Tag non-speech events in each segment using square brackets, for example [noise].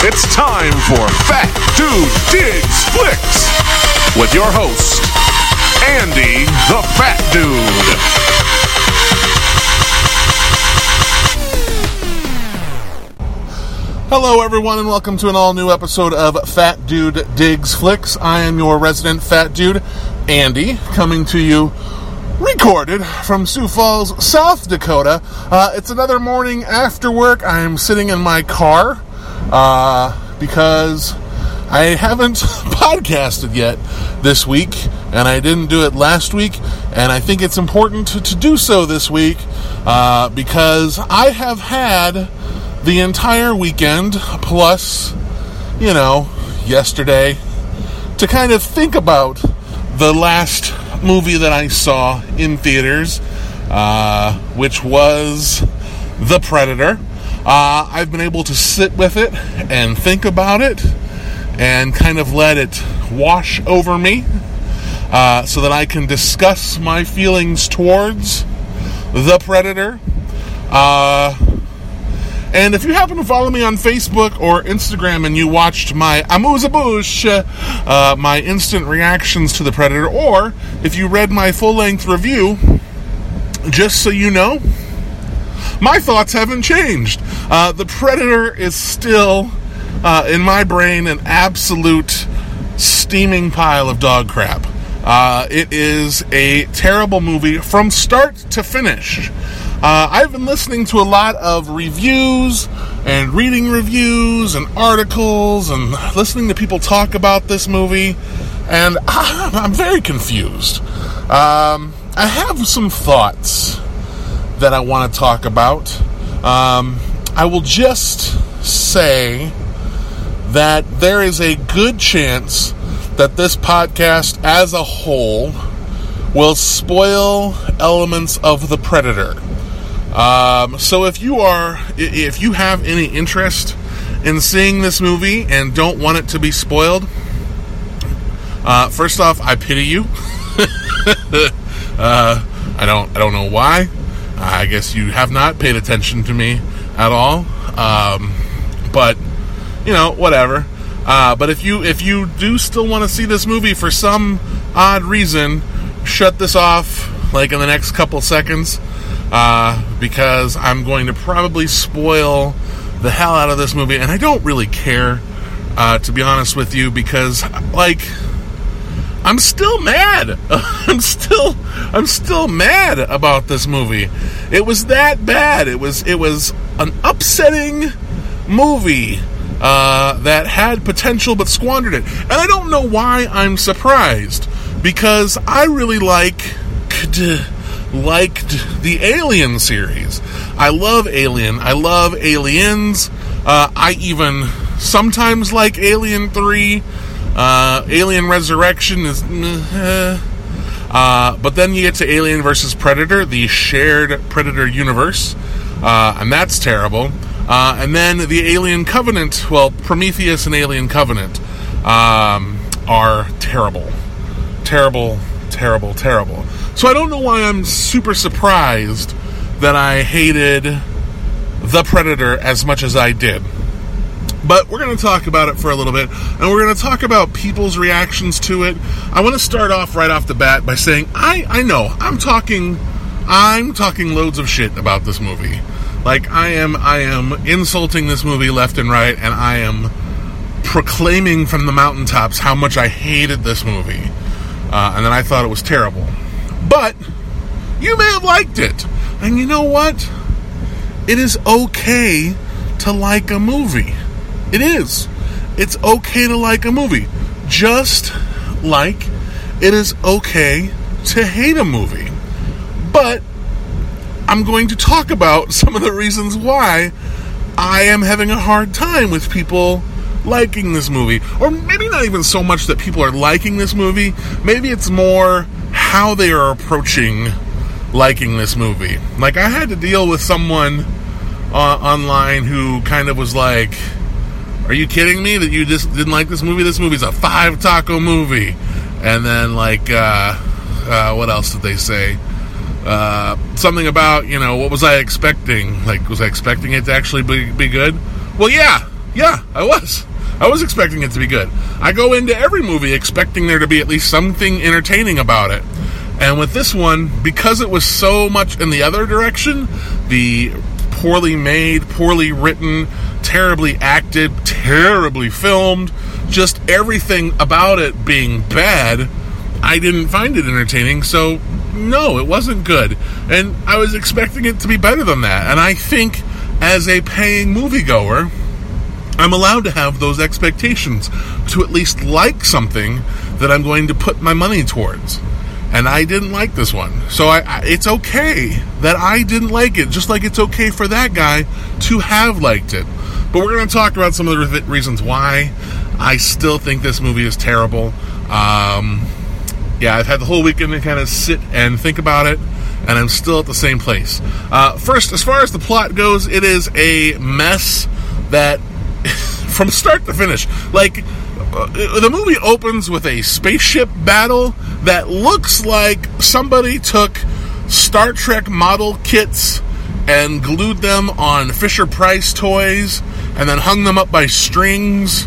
It's time for Fat Dude Digs Flicks with your host, Andy the Fat Dude. Hello, everyone, and welcome to an all new episode of Fat Dude Digs Flicks. I am your resident fat dude, Andy, coming to you recorded from Sioux Falls, South Dakota. Uh, it's another morning after work. I am sitting in my car uh, because I haven't [laughs] podcasted yet this week, and I didn't do it last week, and I think it's important to, to do so this week uh, because I have had the entire weekend, plus, you know, yesterday, to kind of think about the last movie that I saw in theaters, uh, which was The Predator. Uh, I've been able to sit with it and think about it and kind of let it wash over me uh, so that I can discuss my feelings towards The Predator. Uh, and if you happen to follow me on Facebook or Instagram and you watched my Amuse uh, my instant reactions to The Predator, or if you read my full length review, just so you know, my thoughts haven't changed. Uh, the Predator is still, uh, in my brain, an absolute steaming pile of dog crap. Uh, it is a terrible movie from start to finish. Uh, I've been listening to a lot of reviews and reading reviews and articles and listening to people talk about this movie, and [laughs] I'm very confused. Um, I have some thoughts that I want to talk about. Um, I will just say that there is a good chance that this podcast as a whole will spoil elements of The Predator. Um, so if you are, if you have any interest in seeing this movie and don't want it to be spoiled, uh, first off, I pity you. [laughs] uh, I don't, I don't know why. I guess you have not paid attention to me at all. Um, but you know, whatever. Uh, but if you if you do still want to see this movie for some odd reason, shut this off like in the next couple seconds uh, because I'm going to probably spoil the hell out of this movie, and I don't really care, uh, to be honest with you, because like I'm still mad. [laughs] I'm still I'm still mad about this movie. It was that bad. It was it was an upsetting movie uh, that had potential but squandered it, and I don't know why I'm surprised because I really like liked the Alien series. I love Alien. I love Aliens. Uh, I even sometimes like Alien 3. Uh, Alien Resurrection is. Eh. Uh, but then you get to Alien versus Predator, the shared Predator universe, uh, and that's terrible. Uh, and then the Alien Covenant, well, Prometheus and Alien Covenant um, are terrible. Terrible, terrible, terrible. So I don't know why I'm super surprised that I hated The Predator as much as I did. But we're going to talk about it for a little bit, and we're going to talk about people's reactions to it. I want to start off right off the bat by saying I, I know I'm talking I'm talking loads of shit about this movie. Like I am I am insulting this movie left and right, and I am proclaiming from the mountaintops how much I hated this movie, uh, and then I thought it was terrible. But you may have liked it. And you know what? It is okay to like a movie. It is. It's okay to like a movie. Just like it is okay to hate a movie. But I'm going to talk about [laughs] some of the reasons why I am having a hard time with people liking this movie. Or maybe not even so much that people are liking this movie. Maybe it's more how they are approaching liking this movie. Like, I had to deal with someone uh, online who kind of was like, Are you kidding me that you just didn't like this movie? This movie's a five taco movie. And then, like, uh, uh, what else did they say? Uh, something about, you know, what was I expecting? Like, was I expecting it to actually be, be good? Well, yeah, Yeah, I was. I was expecting it to be good. I go into every movie expecting there to be at least something entertaining about it. And with this one, because it was so much in the other direction, the poorly made, poorly written, terribly acted, terribly filmed, just everything about it being bad, I didn't find it entertaining. So, no, it wasn't good. And I was expecting it to be better than that. And I think as a paying moviegoer, I'm allowed to have those expectations to at least like something that I'm going to put my money towards. And I didn't like this one. So I, I, it's okay that I didn't like it, just like it's okay for that guy to have liked it. But we're going to talk about some of the reasons why I still think this movie is terrible. Um, yeah, I've had the whole weekend to kind of sit and think about it, and I'm still at the same place. Uh, first, as far as the plot goes, it is a mess that, [laughs] from start to finish, like uh, the movie opens with a spaceship battle that looks like somebody took Star Trek model kits and glued them on Fisher Price toys and then hung them up by strings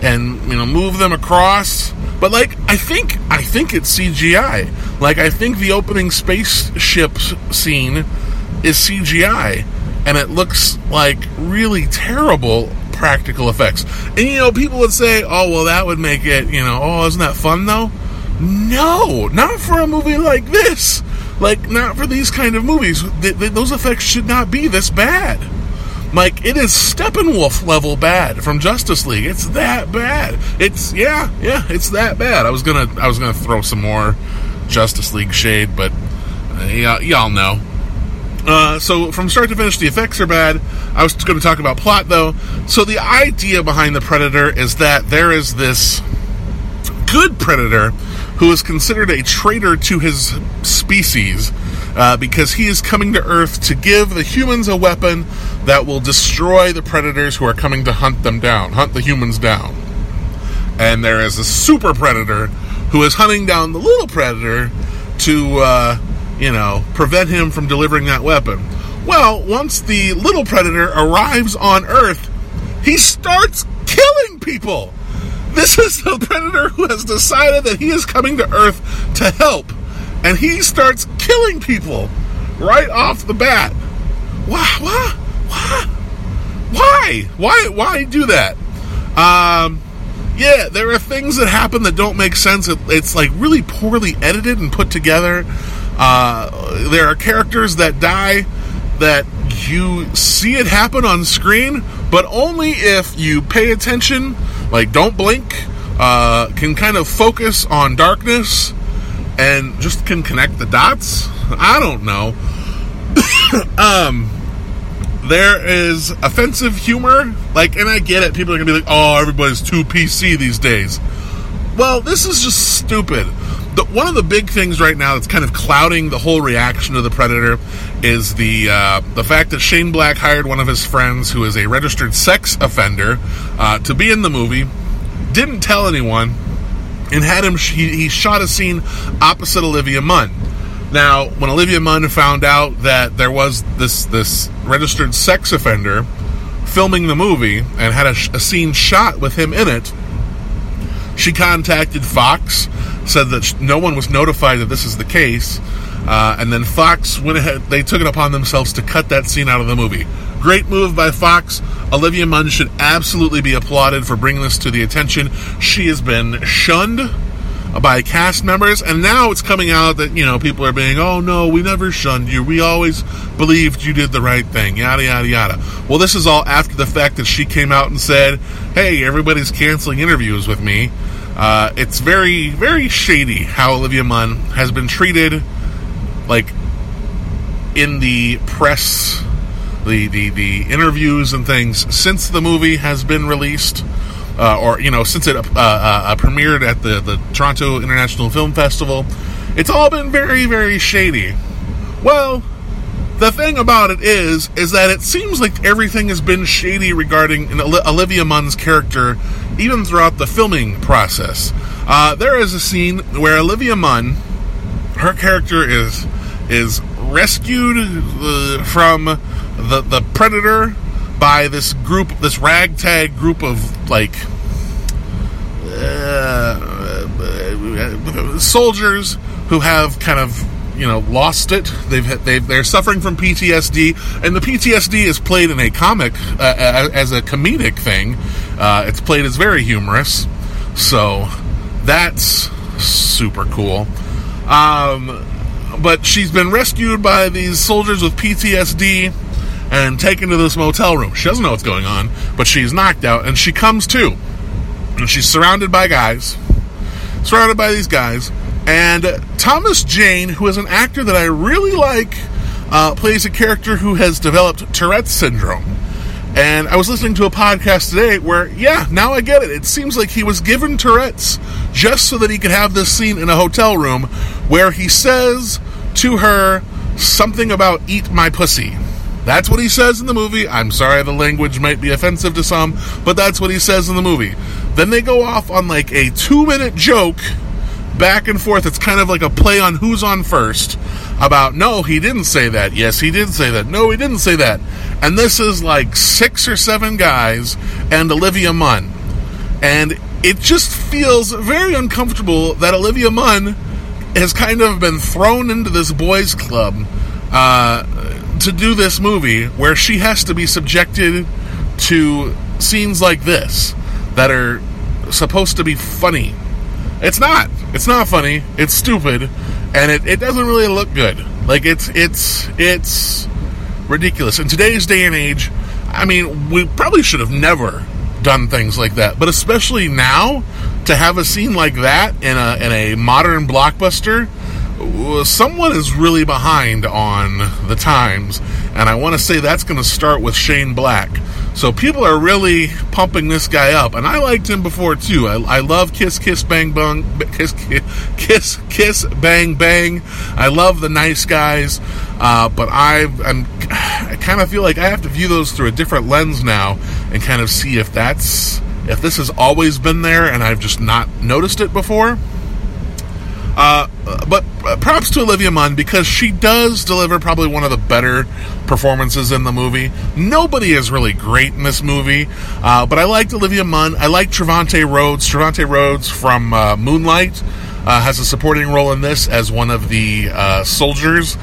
and you know move them across. But like i think i think it's cgi like i think the opening spaceship scene is cgi and it looks like really terrible practical effects. And you know people would say oh well that would make it you know oh isn't that fun though no not for a movie like this like not for these kind of movies th- th- those effects should not be this bad like it is Steppenwolf level bad from Justice League. It's that bad. It's yeah, yeah, it's that bad. I was gonna I was gonna throw some more Justice League shade, but uh, yeah, y'all know. Uh, so from start to finish, the effects are bad. I was going to talk about plot though. So the idea behind the Predator is that there is this good Predator who is considered a traitor to his species uh, because he is coming to Earth to give the humans a weapon that will destroy the predators who are coming to hunt them down, hunt the humans down. And there is a super predator who is hunting down the little predator to, uh, you know, prevent him from delivering that weapon. Well, once the little predator arrives on Earth, he starts killing people. [laughs] This is the predator who has decided that he is coming to Earth to help, and he starts killing people right off the bat. Why? Why? Why? Why? Why? Why do that? Um, yeah, there are things that happen that don't make sense. It's like really poorly edited and put together. Uh, there are characters that die that you see it happen on screen, but only if you pay attention, like don't blink, uh, can kind of focus on darkness, and just can connect the dots. I don't know. [coughs] um, there is offensive humor, like, and I get it. People are gonna be like, "Oh, everybody's too PC these days." Well, this is just stupid. The, one of the big things right now that's kind of clouding the whole reaction to the Predator is the uh, the fact that Shane Black hired one of his friends, who is a registered sex offender, uh, to be in the movie. Didn't tell anyone, and had him. He, he shot a scene opposite Olivia Munn. Now, when Olivia Munn found out that there was this this registered sex offender filming the movie and had a, a scene shot with him in it, she contacted Fox, said that no one was notified that this is the case, uh, and then Fox went ahead. They took it upon themselves to cut that scene out of the movie. Great move by Fox. Olivia Munn should absolutely be applauded for bringing this to the attention. She has been shunned by cast members, and now it's coming out that you know people are being, oh no, we never shunned you. We always believed you did the right thing. Yada yada yada. Well, this is all after the fact that she came out and said, hey, everybody's canceling interviews with me. Uh, it's very very shady how Olivia Munn has been treated, like in the press. The, the, the interviews and things since the movie has been released uh, or you know, since it uh, uh, premiered at the the Toronto International Film Festival, it's all been very very shady. Well, the thing about it is, is that it seems like everything has been shady regarding Olivia Munn's character, even throughout the filming process. Uh, there is a scene where Olivia Munn, her character is is rescued uh, from the the predator by this group, this ragtag group of like uh, soldiers who have kind of you know lost it. They've, they've they're suffering from PTSD, and the PTSD is played in a comic uh, as a comedic thing. Uh, it's played as very humorous, so that's super cool. Um, but she's been rescued by these soldiers with PTSD and taken to this motel room. She doesn't know what's going on, but she's knocked out, and she comes to, and she's surrounded by guys, surrounded by these guys and Thomas Jane, who is an actor that I really like, uh, plays a character who has developed Tourette's syndrome. And I was listening to a podcast today where, yeah, now I get it. It seems like he was given Tourette's just so that he could have this scene in a hotel room where he says to her something about eat my pussy. That's what he says in the movie. I'm sorry the language might be offensive to some, but that's what he says in the movie. Then they go off on like a two minute joke back and forth. It's kind of like a play on who's on first about no, he didn't say that. Yes, he did say that. No, he didn't say that. And this is like six or seven guys and Olivia Munn. And it just feels very uncomfortable that Olivia Munn has kind of been thrown into this boys' club uh, to do this movie where she has to be subjected to scenes like this that are supposed to be funny it's not. It's not funny. It's stupid, and it, it doesn't really look good. Like it's it's it's ridiculous. In today's day and age, I mean, we probably should have never done things like that, but especially now to have a scene like that in a in a modern blockbuster someone is really behind on the times, and I want to say that's going to start with Shane Black. So people are really pumping this guy up, and I liked him before too. I, I love Kiss Kiss Bang Bang Kiss Kiss Kiss Bang Bang. I love the nice guys, uh, but I I'm, I kind of feel like I have to view those through a different lens now and kind of see if that's if this has always been there and I've just not noticed it before. Uh, but props to Olivia Munn because she does deliver probably one of the better performances in the movie. Nobody is really great in this movie, uh, but I liked Olivia Munn. I like Trevante Rhodes. Trevante Rhodes from uh, Moonlight uh, has a supporting role in this as one of the uh, soldiers.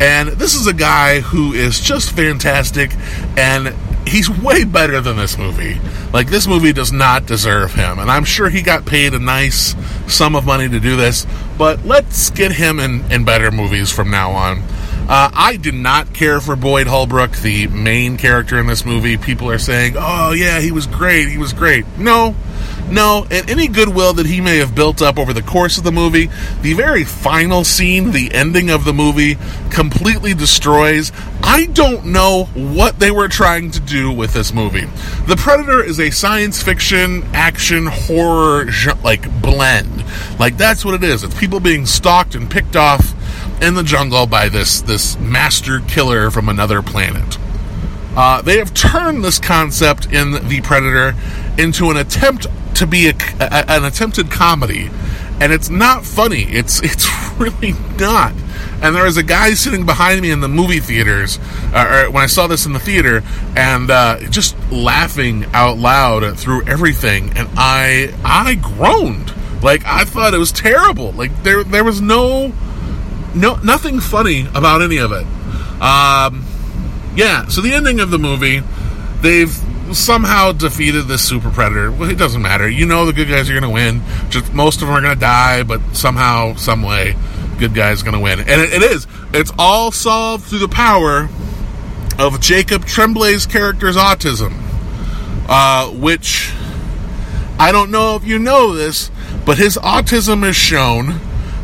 And this is a guy who is just fantastic, and he's way better than this movie. Like this movie does not deserve him, and I'm sure he got paid a nice sum of money to do this. But let's get him in, in better movies from now on. Uh, I did not care for Boyd Holbrook, the main character in this movie. People are saying, "Oh yeah, he was great. He was great." No, no, and any goodwill that he may have built up over the course of the movie, the very final scene, the ending of the movie, completely destroys. I don't know what they were trying to do with this movie. The Predator is a science fiction, action, horror, like blend. Like that's what it is. It's people being stalked and picked off in the jungle by this this master killer from another planet. Uh, they have turned this concept in The Predator into an attempt to be a, a, an attempted comedy, and it's not funny. It's [laughs] it's really not. And there was a guy sitting behind me in the movie theaters, uh, when I saw this in the theater, and uh, just laughing out loud through everything, and I I groaned. Like I thought it was terrible. Like there there was no no nothing funny about any of it. Um, yeah. So the ending of the movie, they've somehow defeated this super predator. Well, it doesn't matter. You know the good guys are going to win. Just most of them are going to die, but somehow, some way, good guys going to win. And it, it is. It's all solved through the power of Jacob Tremblay's character's autism, uh, which I don't know if you know this, but his autism is shown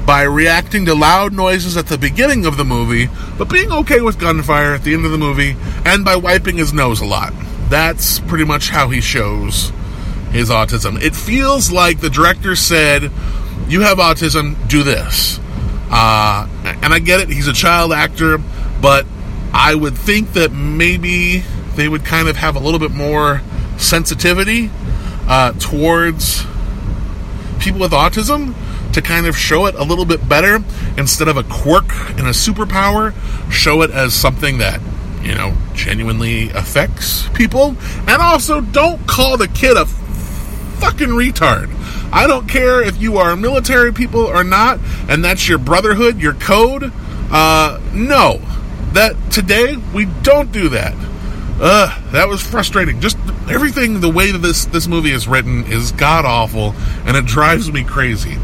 by reacting to loud noises at the beginning of the movie, but being okay with gunfire at the end of the movie, and by wiping his nose a lot that's pretty much how he shows his autism. It feels like the director said, You have autism, do this. Uh, and I get it, he's a child actor, but I would think that maybe they would kind of have a little bit more sensitivity uh, towards people with autism to kind of show it a little bit better instead of a quirk and a superpower, show it as something that, you know, genuinely affects people. And also, don't call the kid a fucking retard. I don't care if you are military people or not, and that's your brotherhood, your code. Uh, no, that today we don't do that. Ugh, that was frustrating. Just everything, the way that this this movie is written is god awful, and it drives me crazy.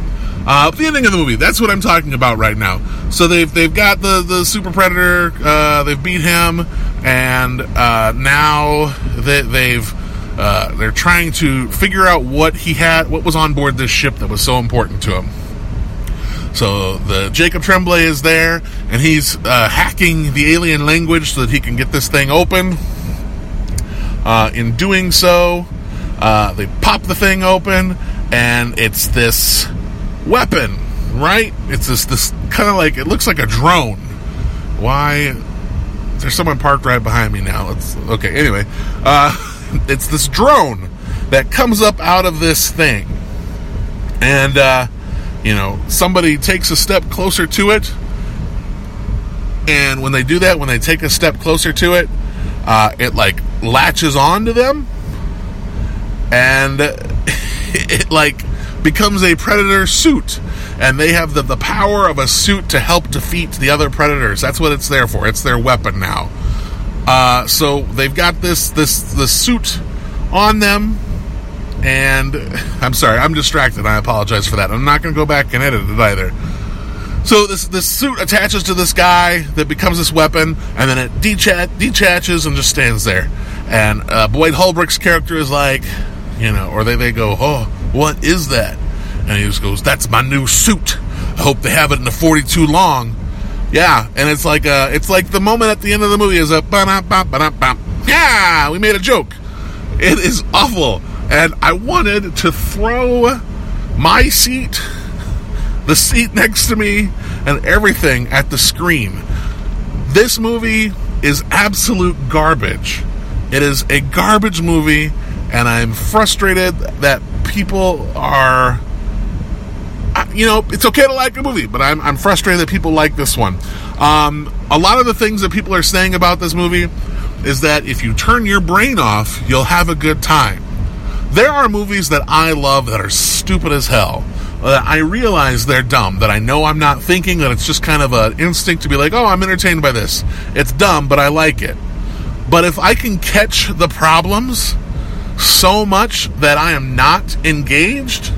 Uh, the ending of the movie, that's what I'm talking about right now. So they've they've got the the super predator, uh, they've beat him, and uh, now they, they've uh, they're trying to figure out what he had, what was on board this ship that was so important to him. So the Jacob Tremblay is there, and he's uh, hacking the alien language so that he can get this thing open. Uh, in doing so, uh, they pop the thing open, and it's this weapon, right? It's this this kind of like it looks like a drone. Why? There's someone parked right behind me now. It's okay. Anyway, uh, [laughs] it's this drone that comes up out of this thing, and uh, you know somebody takes a step closer to it, and when they do that, when they take a step closer to it, uh, it like latches onto them, and [laughs] it like becomes a predator suit and they have the, the power of a suit to help defeat the other predators. That's what it's there for. It's their weapon now. Uh, so they've got this this the suit on them and [laughs] i'm sorry i'm distracted. I apologize for that. I'm not going to go back and edit it either. So this this suit attaches to this guy that becomes this weapon, and then it detach, detaches and just stands there. And uh, Boyd Holbrook's character is like, you know, or they they go, oh, what is that? And he just goes, that's my new suit. I hope they have it in the 42 long. Yeah, and it's like uh, it's like the moment at the end of the movie is a yeah, we made a joke. It is awful, and I wanted to throw my seat the seat next to me, and everything at the screen. This movie is absolute garbage. It is a garbage movie, and I'm frustrated that people are. You know, it's okay to like a movie, but I'm, I'm frustrated that people like this one. Um, a lot of the things that people are saying about this movie is that if you turn your brain off, you'll have a good time. There are movies that I love that are stupid as hell that I realize they're dumb, that I know I'm not thinking, that it's just kind of an instinct to be like, oh, I'm entertained by this. It's dumb, but I like it. But if I can catch the problems so much that I am not engaged,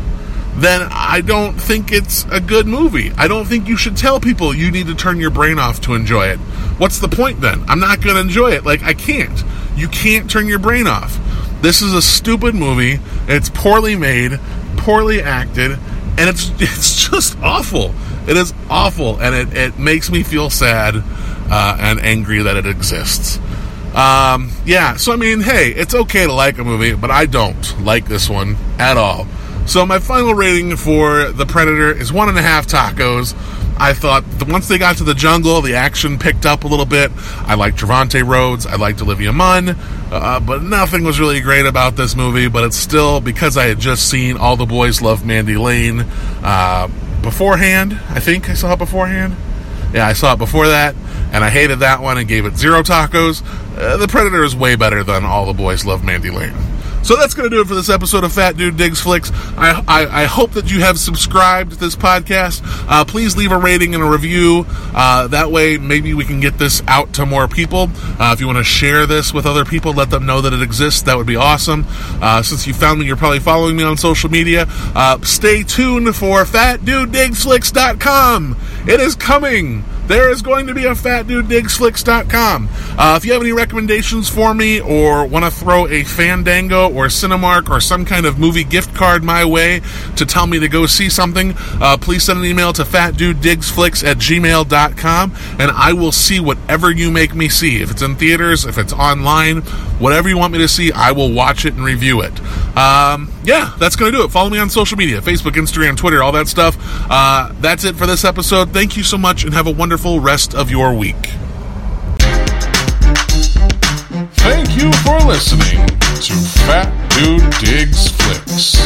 then I don't think it's a good movie. I don't think you should tell people you need to turn your brain off to enjoy it. What's the point then? I'm not going to enjoy it. Like, I can't. You can't turn your brain off. This is a stupid movie. It's poorly made, poorly acted, and it's [laughs] it's just awful. It is awful, and it, it makes me feel sad uh, and angry that it exists. Um, yeah, so I mean, hey, it's okay to like a movie, but I don't like this one at all. So my final rating for The Predator is one and a half tacos. I thought once they got to the jungle, the action picked up a little bit. I liked Trevante Rhodes. I liked Olivia Munn. Uh, but nothing was really great about this movie. But it's still, because I had just seen All the Boys Love Mandy Lane uh, beforehand. I think I saw it beforehand. Yeah, I saw it before that, and I hated that one and gave it zero tacos. Uh, the Predator is way better than All the Boys Love Mandy Lane. So that's going to do it for this episode of Fat Dude Digs Flicks. I, I, I hope that you have subscribed to this podcast. Uh, please leave a rating and a review. Uh, that way, maybe we can get this out to more people. Uh, if you want to share this with other people, let them know that it exists. That would be awesome. Uh, since you found me, you're probably following me on social media. Uh, stay tuned for FatDudeDigsFlicks.com. It is coming there is going to be a fatdudedigsflicks.com. Uh, if you have any recommendations for me or want to throw a Fandango or Cinemark or some kind of movie gift card my way to tell me to go see something, uh, please send an email to fatdudedigsflicks at gmail.com and I will see whatever you make me see. If it's in theaters, if it's online, whatever you want me to see, I will watch it and review it. Um, yeah, that's going to do it. Follow me on social media Facebook, Instagram, Twitter, all that stuff. Uh, that's it for this episode. Thank you so much and have a wonderful rest of your week. Thank you for listening to Fat Dude Digs Flicks.